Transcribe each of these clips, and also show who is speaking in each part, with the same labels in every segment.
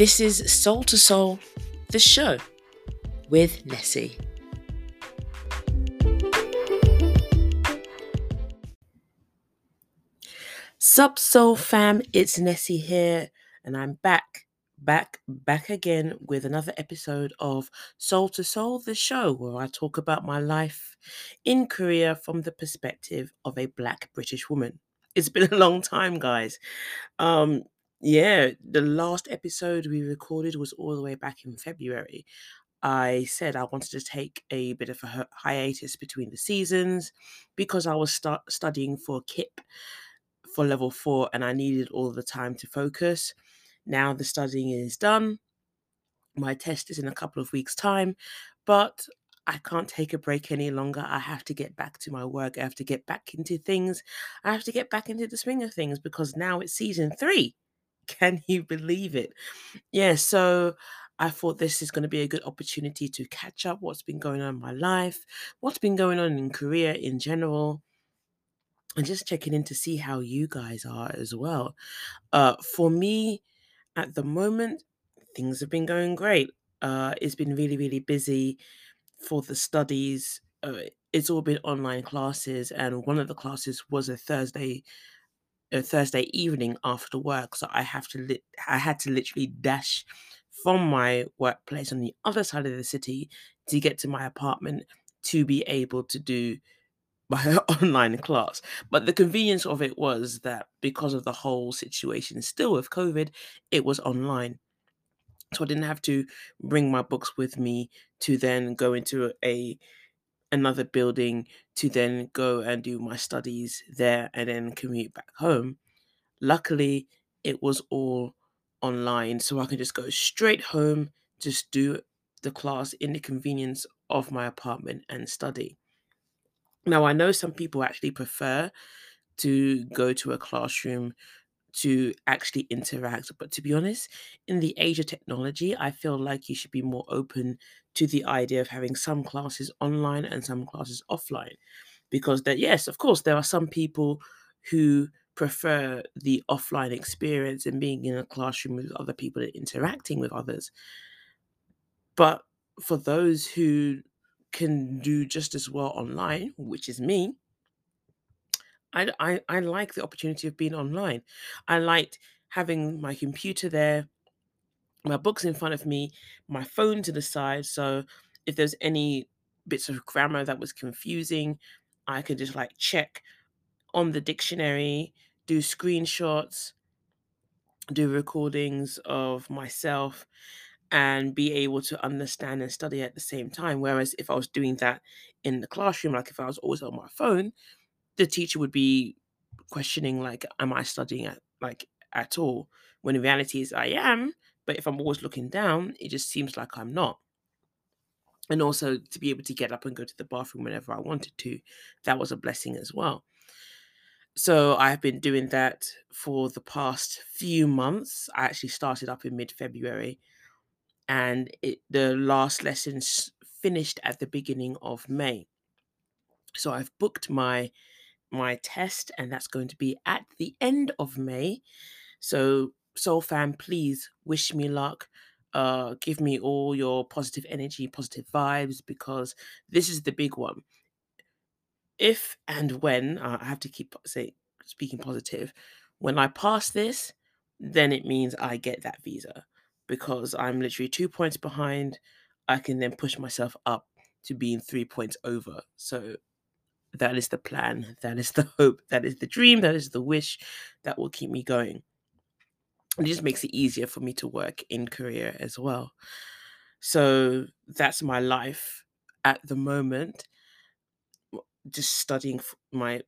Speaker 1: This is Soul to Soul, the show with Nessie. Sup, Soul fam, it's Nessie here, and I'm back, back, back again with another episode of Soul to Soul, the show where I talk about my life in Korea from the perspective of a black British woman. It's been a long time, guys. Um, yeah, the last episode we recorded was all the way back in February. I said I wanted to take a bit of a hi- hiatus between the seasons because I was start studying for KIP for level four and I needed all the time to focus. Now the studying is done. My test is in a couple of weeks' time, but I can't take a break any longer. I have to get back to my work. I have to get back into things. I have to get back into the swing of things because now it's season three. Can you believe it? Yeah, so I thought this is going to be a good opportunity to catch up what's been going on in my life, what's been going on in Korea in general, and just checking in to see how you guys are as well. Uh, for me, at the moment, things have been going great. Uh, it's been really, really busy for the studies. Uh, it's all been online classes, and one of the classes was a Thursday, Thursday evening after work. So I have to, lit- I had to literally dash from my workplace on the other side of the city to get to my apartment to be able to do my online class. But the convenience of it was that because of the whole situation still with COVID, it was online. So I didn't have to bring my books with me to then go into a another building to then go and do my studies there and then commute back home. Luckily, it was all online, so I could just go straight home, just do the class in the convenience of my apartment and study. Now, I know some people actually prefer to go to a classroom to actually interact, but to be honest, in the age of technology, I feel like you should be more open to the idea of having some classes online and some classes offline. Because that, yes, of course, there are some people who prefer the offline experience and being in a classroom with other people and interacting with others. But for those who can do just as well online, which is me, I, I, I like the opportunity of being online. I liked having my computer there, my books in front of me, my phone to the side. So if there's any bits of grammar that was confusing, I could just like check on the dictionary, do screenshots, do recordings of myself, and be able to understand and study at the same time. Whereas if I was doing that in the classroom, like if I was always on my phone, the teacher would be questioning like, am I studying at like at all? When in reality is I am, but if I'm always looking down, it just seems like I'm not. And also to be able to get up and go to the bathroom whenever I wanted to, that was a blessing as well. So I've been doing that for the past few months. I actually started up in mid February and it, the last lessons finished at the beginning of May. So I've booked my my test, and that's going to be at the end of May. So Soul fam, please wish me luck. Uh, give me all your positive energy, positive vibes, because this is the big one. If and when uh, I have to keep say speaking positive, when I pass this, then it means I get that visa because I'm literally two points behind. I can then push myself up to being three points over. So that is the plan. That is the hope. That is the dream. That is the wish that will keep me going. It just makes it easier for me to work in Korea as well. So that's my life at the moment. Just studying my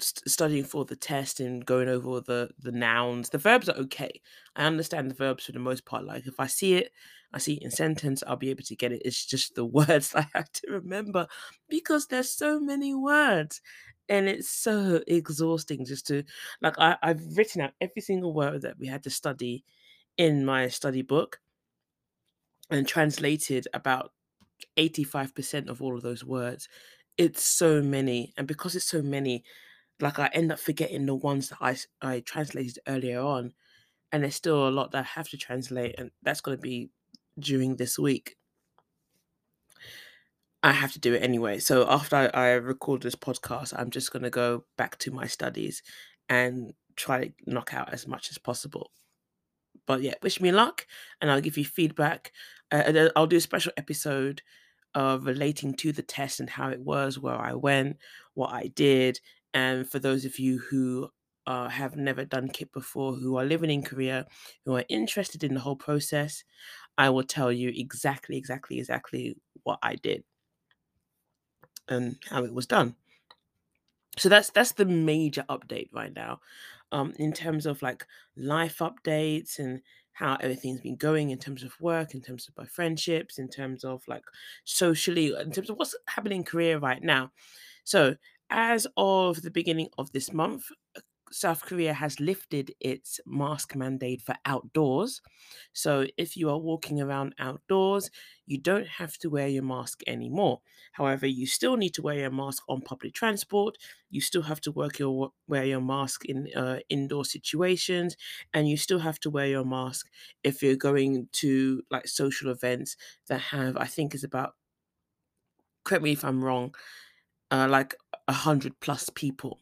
Speaker 1: st- studying for the test and going over the the nouns. The verbs are okay. I understand the verbs for the most part. Like if I see it, I see in sentence, I'll be able to get it. It's just the words I have to remember because there's so many words. And it's so exhausting just to like I, I've written out every single word that we had to study in my study book and translated about 85% of all of those words. It's so many. And because it's so many, like I end up forgetting the ones that I I translated earlier on, and there's still a lot that I have to translate, and that's going to be during this week. I have to do it anyway. So after I, I record this podcast, I'm just going to go back to my studies and try to knock out as much as possible. But yeah, wish me luck, and I'll give you feedback. Uh, I'll do a special episode uh, relating to the test and how it was, where I went, what I did, and for those of you who uh, have never done KIP before, who are living in Korea, who are interested in the whole process, I will tell you exactly, exactly, exactly what I did and how it was done. So that's that's the major update right now. Um, in terms of like life updates and how everything's been going in terms of work, in terms of my friendships, in terms of like socially, in terms of what's happening in right now. So as of the beginning of this month, South Korea has lifted its mask mandate for outdoors. So if you are walking around outdoors, you don't have to wear your mask anymore. However, you still need to wear your mask on public transport. You still have to work your wear your mask in uh, indoor situations, and you still have to wear your mask if you're going to like social events that have, I think, is about. Correct me if I'm wrong. Uh, like a hundred plus people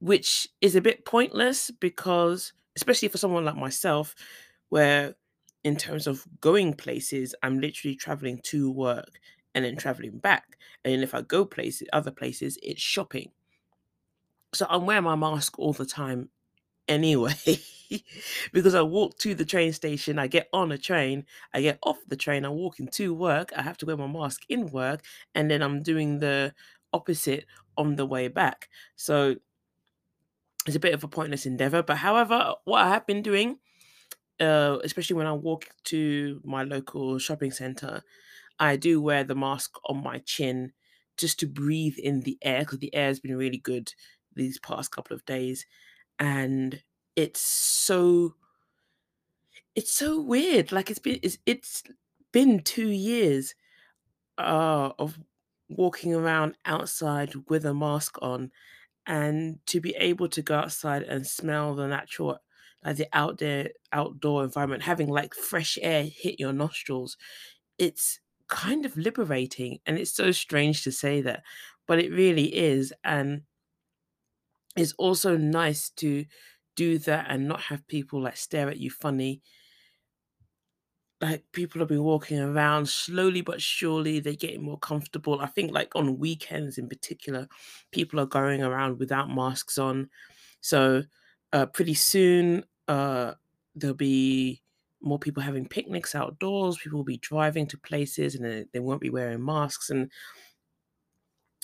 Speaker 1: which is a bit pointless because, especially for someone like myself, where in terms of going places, I'm literally traveling to work and then traveling back. And if I go places, other places, it's shopping. So I'm wearing my mask all the time anyway because I walk to the train station, I get on a train, I get off the train, I'm walking to work, I have to wear my mask in work, and then I'm doing the opposite on the way back. So it's a bit of a pointless endeavor. But however, what I have been doing, uh, especially when I walk to my local shopping center, I do wear the mask on my chin just to breathe in the air because the air has been really good these past couple of days, and it's so it's so weird. Like it's been it's it's been two years uh, of walking around outside with a mask on and to be able to go outside and smell the natural like the out there outdoor environment having like fresh air hit your nostrils it's kind of liberating and it's so strange to say that but it really is and it's also nice to do that and not have people like stare at you funny like people have been walking around slowly but surely they're getting more comfortable. I think like on weekends in particular people are going around without masks on. So uh, pretty soon uh, there'll be more people having picnics outdoors people will be driving to places and they, won't be wearing masks. And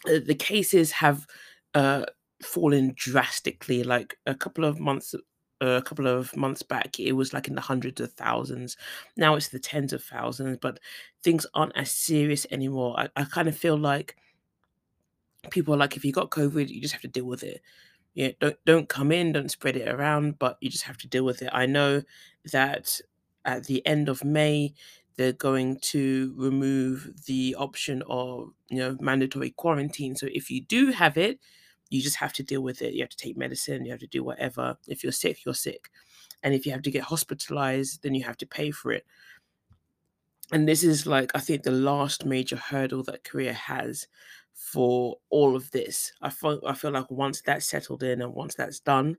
Speaker 1: uh, the cases have uh, fallen drastically like a couple of months a couple of months back, it was like in the hundreds of thousands. Now it's the tens of thousands, but things aren't as serious anymore. I, I kind of feel like people are like, if you got COVID, you just have to deal with it. Yeah, don't don't come in, don't spread it around, but you just have to deal with it. I know that at the end of May, they're going to remove the option of you know mandatory quarantine. So if you do have it, you just have to deal with it. You have to take medicine, you have to do whatever. If you're sick, you're sick. And if you have to get hospitalized, then you have to pay for it. And this is like, I think, the last major hurdle that Korea has for all of this. I feel, I feel like once that's settled in and once that's done,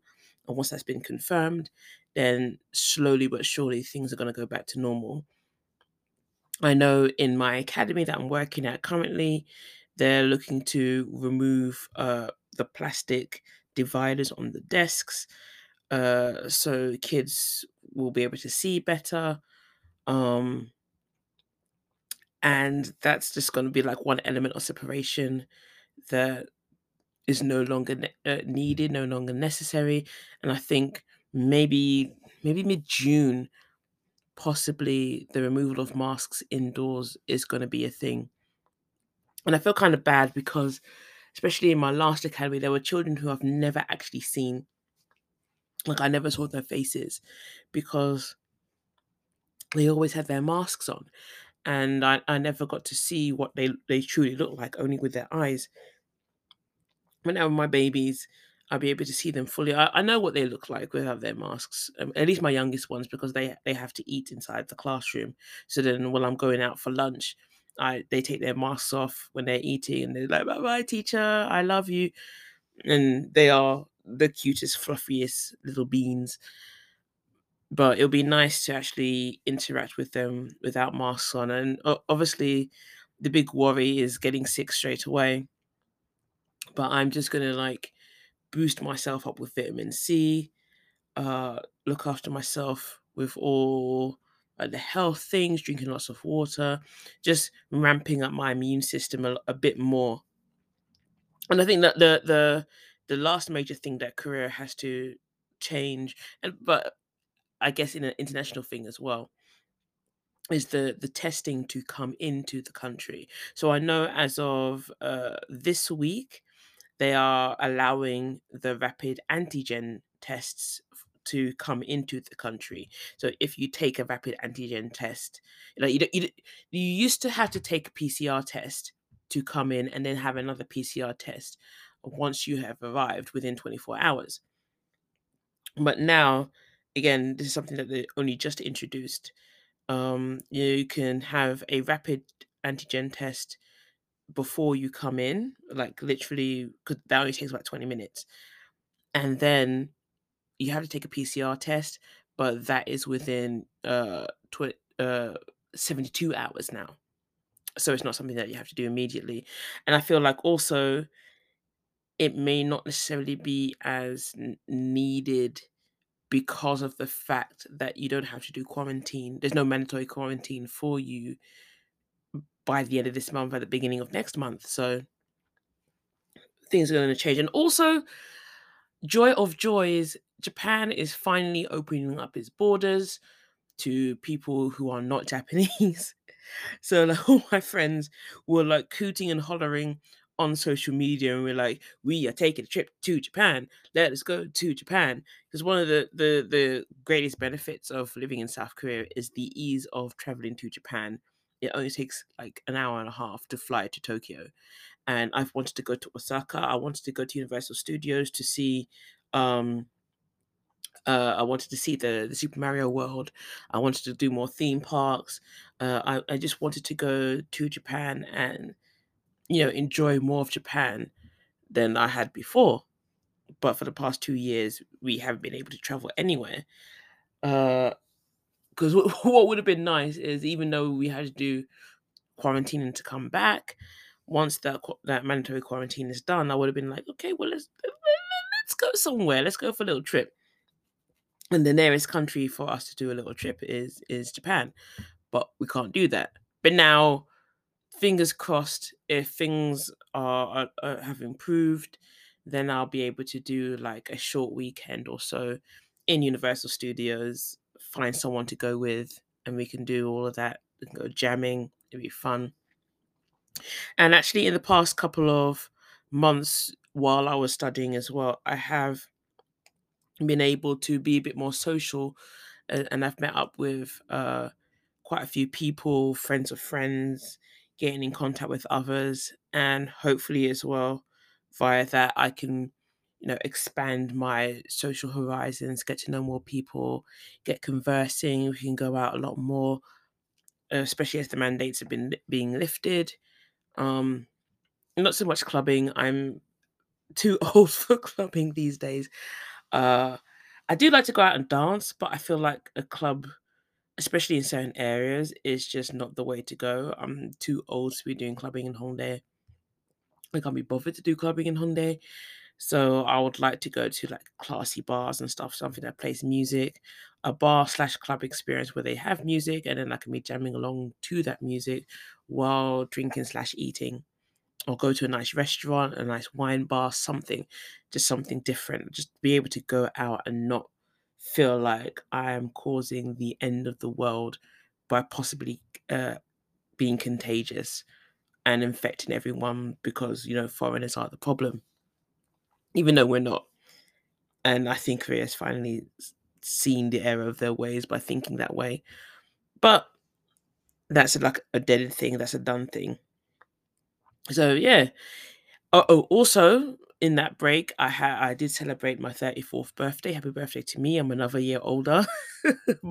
Speaker 1: and once that's been confirmed, then slowly but surely things are going to go back to normal. I know in my academy that I'm working at currently, they're looking to remove uh, the plastic dividers on the desks uh, so kids will be able to see better. Um, and that's just going to be like one element of separation that is no longer ne- uh, needed, no longer necessary. And I think maybe maybe mid June, possibly the removal of masks indoors is going to be a thing. And I feel kind of bad because especially in my last academy, there were children who I've never actually seen. Like I never saw their faces because they always had their masks on. And I, I never got to see what they, they truly look like, only with their eyes. Whenever my babies, I'll be able to see them fully. I, I know what they look like without their masks. Um, at least my youngest ones, because they they have to eat inside the classroom. So then, when I'm going out for lunch, I they take their masks off when they're eating, and they're like, "Bye bye, teacher, I love you," and they are the cutest, fluffiest little beans. But it'll be nice to actually interact with them without masks on, and obviously, the big worry is getting sick straight away. But I'm just gonna like boost myself up with vitamin C, uh, look after myself with all like the health things, drinking lots of water, just ramping up my immune system a, a bit more. And I think that the the the last major thing that Korea has to change, and but I guess in an international thing as well, is the the testing to come into the country. So I know as of uh, this week, they are allowing the rapid antigen tests to come into the country. So if you take a rapid antigen test, like you, don't, you, you used to have to take a PCR test to come in and then have another PCR test once you have arrived within 24 hours. But now, again, this is something that they only just introduced. Um, you can have a rapid antigen test before you come in, like literally, because that only takes about 20 minutes. And then you have to take a PCR test, but that is within uh, tw- uh 72 hours now. So it's not something that you have to do immediately. And I feel like also it may not necessarily be as needed because of the fact that you don't have to do quarantine. There's no mandatory quarantine for you by the end of this month, at the beginning of next month. So things are going to change. And also, joy of joys, Japan is finally opening up its borders to people who are not Japanese. so like all my friends were like cooting and hollering on social media and we're like, we are taking a trip to Japan. Let us go to Japan. Because one of the, the the greatest benefits of living in South Korea is the ease of traveling to Japan. It only takes like an hour and a half to fly to Tokyo. And I've wanted to go to Osaka. I wanted to go to Universal Studios to see um uh, I wanted to see the the Super Mario World. I wanted to do more theme parks. Uh, I I just wanted to go to Japan and you know enjoy more of Japan than I had before. But for the past two years, we haven't been able to travel anywhere. Uh, because what would have been nice is even though we had to do quarantining to come back, once that that mandatory quarantine is done, I would have been like, okay, well let's let's go somewhere. Let's go for a little trip and the nearest country for us to do a little trip is is Japan, but we can't do that. But now, fingers crossed, if things are, are, have improved, then I'll be able to do like a short weekend or so in Universal Studios. Find someone to go with, and we can do all of that. We can go jamming. It'd be fun. And actually, in the past couple of months, while I was studying as well, I have been able to be a bit more social and, I've met up with uh, quite a few people, friends of friends, getting in contact with others, and hopefully as well via that I can you know expand my social horizons, get to know more people, get conversing. We can go out a lot more, especially as the mandates have been being lifted. Um, not so much clubbing. I'm too old for clubbing these days. Uh, I do like to go out and dance, but I feel like a club, especially in certain areas, is just not the way to go. I'm too old to be doing clubbing in Hongdae. I can't be bothered to do clubbing in Hongdae. So I would like to go to like classy bars and stuff, something that plays music, a bar slash club experience where they have music, and then I can be jamming along to that music while drinking slash eating or go to a nice restaurant, a nice wine bar, something, just something different. Just be able to go out and not feel like I am causing the end of the world by possibly uh, being contagious and infecting everyone because, you know, foreigners are the problem, even though we're not. And I think has finally seen the error of their ways by thinking that way. But that's like a dead thing, that's a done thing. So yeah. Oh, oh, also, in that break, I had I did celebrate my 34th birthday. Happy birthday to me. I'm another year older.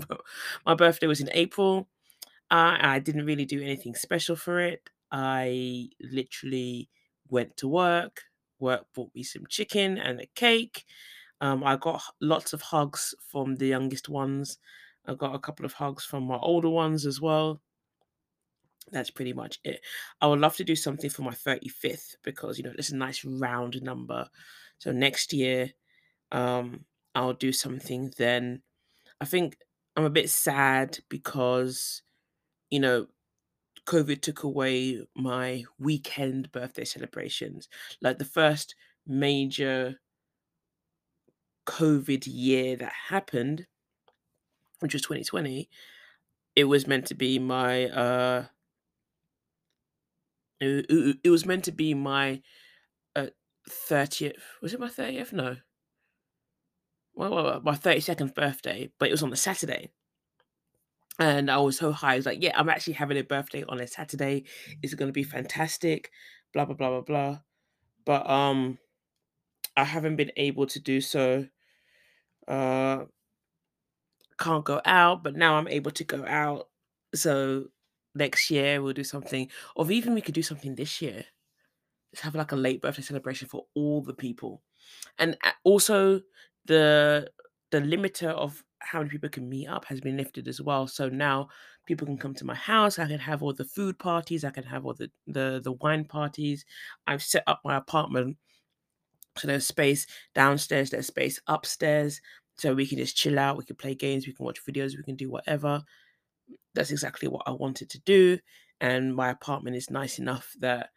Speaker 1: my birthday was in April. Uh, I didn't really do anything special for it. I literally went to work. Work bought me some chicken and a cake. Um, I got lots of hugs from the youngest ones. I got a couple of hugs from my older ones as well that's pretty much it. I would love to do something for my 35th because you know it's a nice round number. So next year, um, I'll do something then. I think I'm a bit sad because you know COVID took away my weekend birthday celebrations. Like the first major COVID year that happened, which was 2020, it was meant to be my uh it, it, was meant to be my uh, 30th. Was it my 30th? No. Well, well, my 32nd birthday, but it was on the Saturday. And I was so high. I was like, yeah, I'm actually having a birthday on a Saturday. It's going to be fantastic. Blah, blah, blah, blah, blah. But um, I haven't been able to do so. Uh, can't go out, but now I'm able to go out. So next year we'll do something, or even we could do something this year. Let's have like a late birthday celebration for all the people, and also the the limiter of how many people can meet up has been lifted as well. So now people can come to my house. I can have all the food parties. I can have all the the the wine parties. I've set up my apartment so there's space downstairs. There's space upstairs. So we can just chill out. We can play games. We can watch videos. We can do whatever. That's exactly what I wanted to do. And my apartment is nice enough that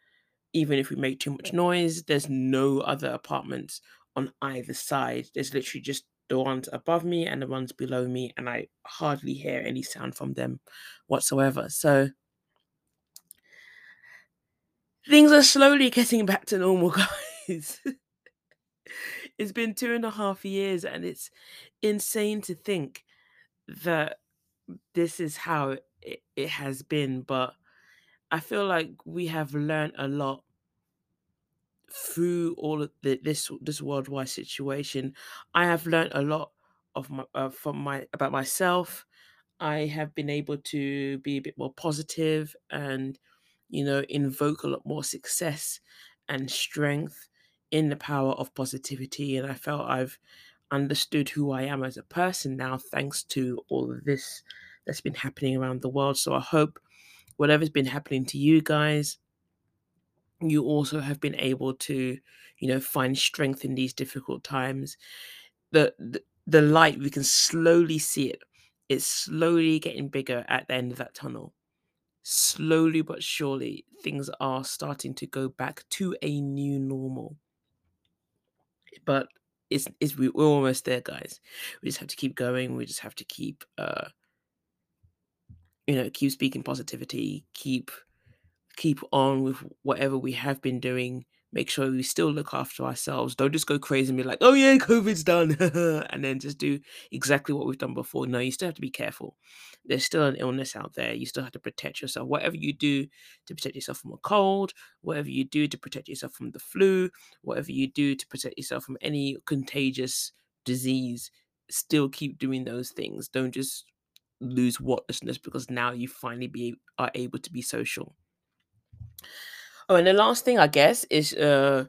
Speaker 1: even if we make too much noise, there's no other apartments on either side. There's literally just the ones above me and the ones below me, and I hardly hear any sound from them whatsoever. So things are slowly getting back to normal, guys. it's been two and a half years, and it's insane to think that this is how it, it has been. But I feel like we have learned a lot through all of the, this this worldwide situation. I have learned a lot of my uh, from my about myself. I have been able to be a bit more positive and you know invoke a lot more success and strength in the power of positivity and I felt I've understood who I am as a person now thanks to all of this that's been happening around the world so I hope whatever's been happening to you guys you also have been able to you know find strength in these difficult times. The the, the light we can slowly see it. It's slowly getting bigger at the end of that tunnel. Slowly but surely things are starting to go back to a new normal. But it's, it's we're almost there guys. We just have to keep going. We just have to keep uh you know keep speaking positivity keep keep on with whatever we have been doing. Make sure we still look after ourselves. Don't just go crazy and be like, oh yeah, COVID's done. and then just do exactly what we've done before. No, you still have to be careful. There's still an illness out there. You still have to protect yourself. Whatever you do to protect yourself from a cold, whatever you do to protect yourself from the flu, whatever you do to protect yourself from any contagious disease, still keep doing those things. Don't just lose whatlessness because now you finally be are able to be social. Oh, and the last thing I guess is uh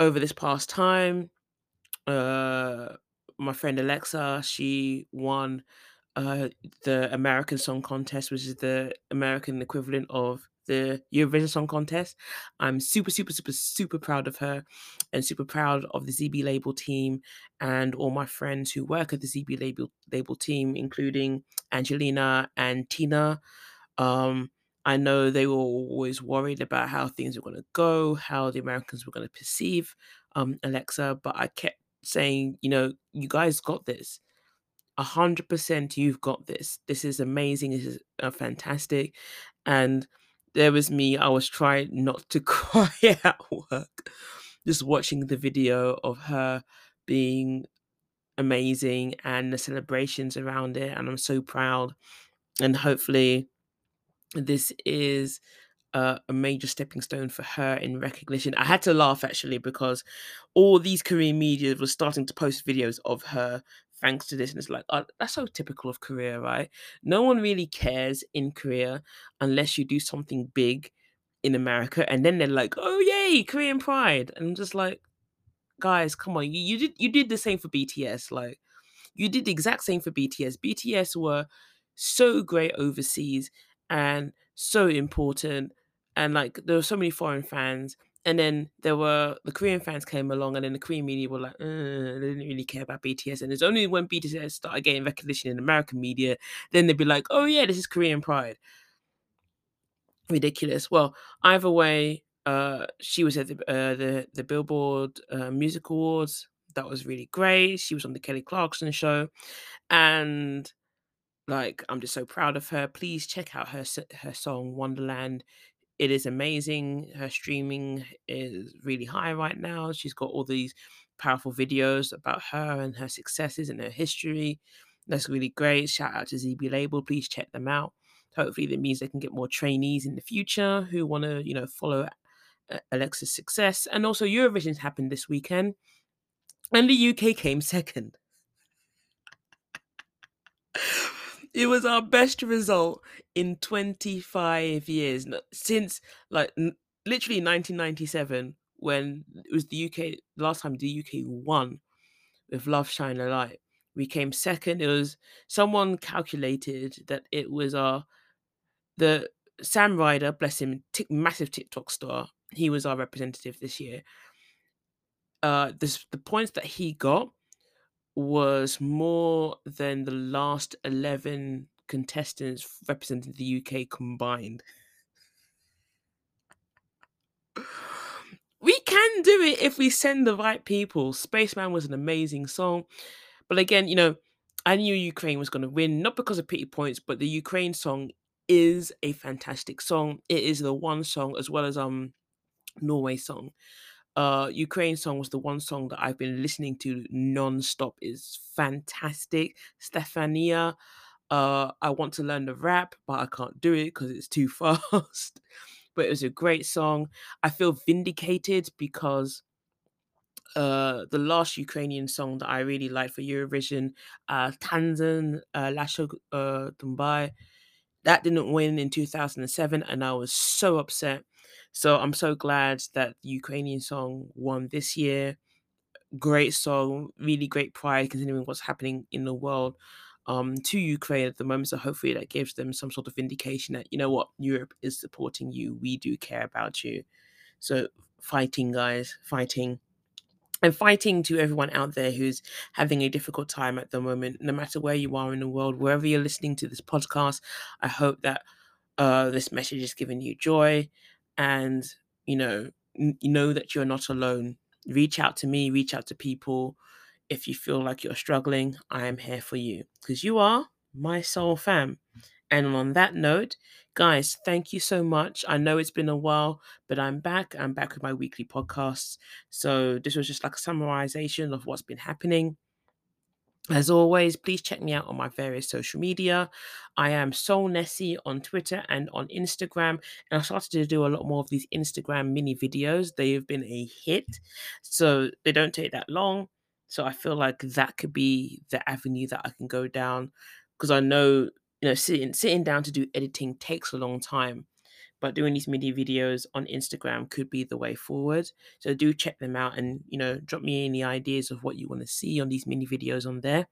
Speaker 1: over this past time, uh my friend Alexa, she won uh the American Song Contest, which is the American equivalent of the Eurovision Song Contest. I'm super, super, super, super proud of her and super proud of the ZB label team and all my friends who work at the ZB label label team, including Angelina and Tina. Um, I know they were always worried about how things were going to go, how the Americans were going to perceive um, Alexa, but I kept saying, you know, you guys got this. A hundred percent, you've got this. This is amazing. This is uh, fantastic. And there was me. I was trying not to cry at work, just watching the video of her being amazing and the celebrations around it. And I'm so proud. And hopefully, this is uh, a major stepping stone for her in recognition. I had to laugh actually because all these Korean media was starting to post videos of her thanks to this. And it's like, oh, that's so typical of Korea, right? No one really cares in Korea unless you do something big in America. And then they're like, oh, yay, Korean pride. And I'm just like, guys, come on. You, you did you did the same for BTS. Like, you did the exact same for BTS. BTS were so great overseas and so important. And like, there were so many foreign fans and then there were the Korean fans came along, and then the Korean media were like, uh, they didn't really care about BTS. And it's only when BTS started getting recognition in American media, then they'd be like, oh yeah, this is Korean pride. Ridiculous. Well, either way, uh, she was at the uh, the the Billboard uh, Music Awards. That was really great. She was on the Kelly Clarkson show, and like I'm just so proud of her. Please check out her her song Wonderland it is amazing. Her streaming is really high right now. She's got all these powerful videos about her and her successes and her history. That's really great. Shout out to ZB Label. Please check them out. Hopefully, that means they can get more trainees in the future who want to, you know, follow Alexa's success. And also, Eurovision's happened this weekend, and the UK came second. It was our best result in 25 years since like literally 1997 when it was the UK last time the UK won with Love Shine a Light. We came second. It was someone calculated that it was our the Sam Ryder, bless him, massive TikTok star. He was our representative this year. Uh, this the points that he got was more than the last 11 contestants representing the UK combined. We can do it if we send the right people. Spaceman was an amazing song. But again, you know, I knew Ukraine was going to win, not because of pity points, but the Ukraine song is a fantastic song. It is the one song, as well as um Norway song, uh Ukraine song was the one song that I've been listening to non-stop is fantastic. Stefania uh I want to learn the rap but I can't do it because it's too fast. but it was a great song. I feel vindicated because uh the last Ukrainian song that I really liked for Eurovision, uh Tanzan uh Lasha uh Tumbai, that didn't win in 2007 and I was so upset so I'm so glad that the Ukrainian song won this year. Great song, really great pride considering what's happening in the world um, to Ukraine at the moment. So hopefully that gives them some sort of indication that, you know what, Europe is supporting you. We do care about you. So fighting, guys, fighting. And fighting to everyone out there who's having a difficult time at the moment, no matter where you are in the world, wherever you're listening to this podcast, I hope that uh, this message is giving you joy and you know n- know that you're not alone. Reach out to me reach out to people. If you feel like you're struggling i am here for you because you are my soul fam. And on that note guys thank you so much. I know it's been a while but i'm back. I'm back with my weekly podcasts. So this was just like a summarization of what's been happening as always, please check me out on my various social media. I am Soul Nessie on Twitter and on Instagram. And I started to do a lot more of these Instagram mini videos. They have been a hit. So they don't take that long. So I feel like that could be the avenue that I can go down. Because I know, you know, sitting sitting down to do editing takes a long time but doing these mini videos on Instagram could be the way forward. So do check them out and you know drop me any ideas of what you want to see on these mini videos on there.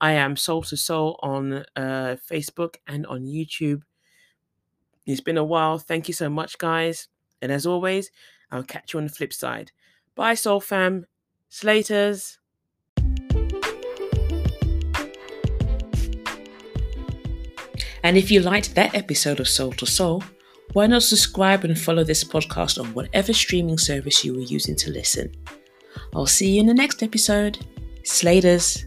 Speaker 1: I am Soul to Soul on uh, Facebook and on YouTube. It's been a while. Thank you so much, guys. And as always, I'll catch you on the flip side. Bye, Soul Fam. Slaters. And if you liked that episode of Soul to Soul, why not subscribe and follow this podcast on whatever streaming service you are using to listen? I'll see you in the next episode. Slaters.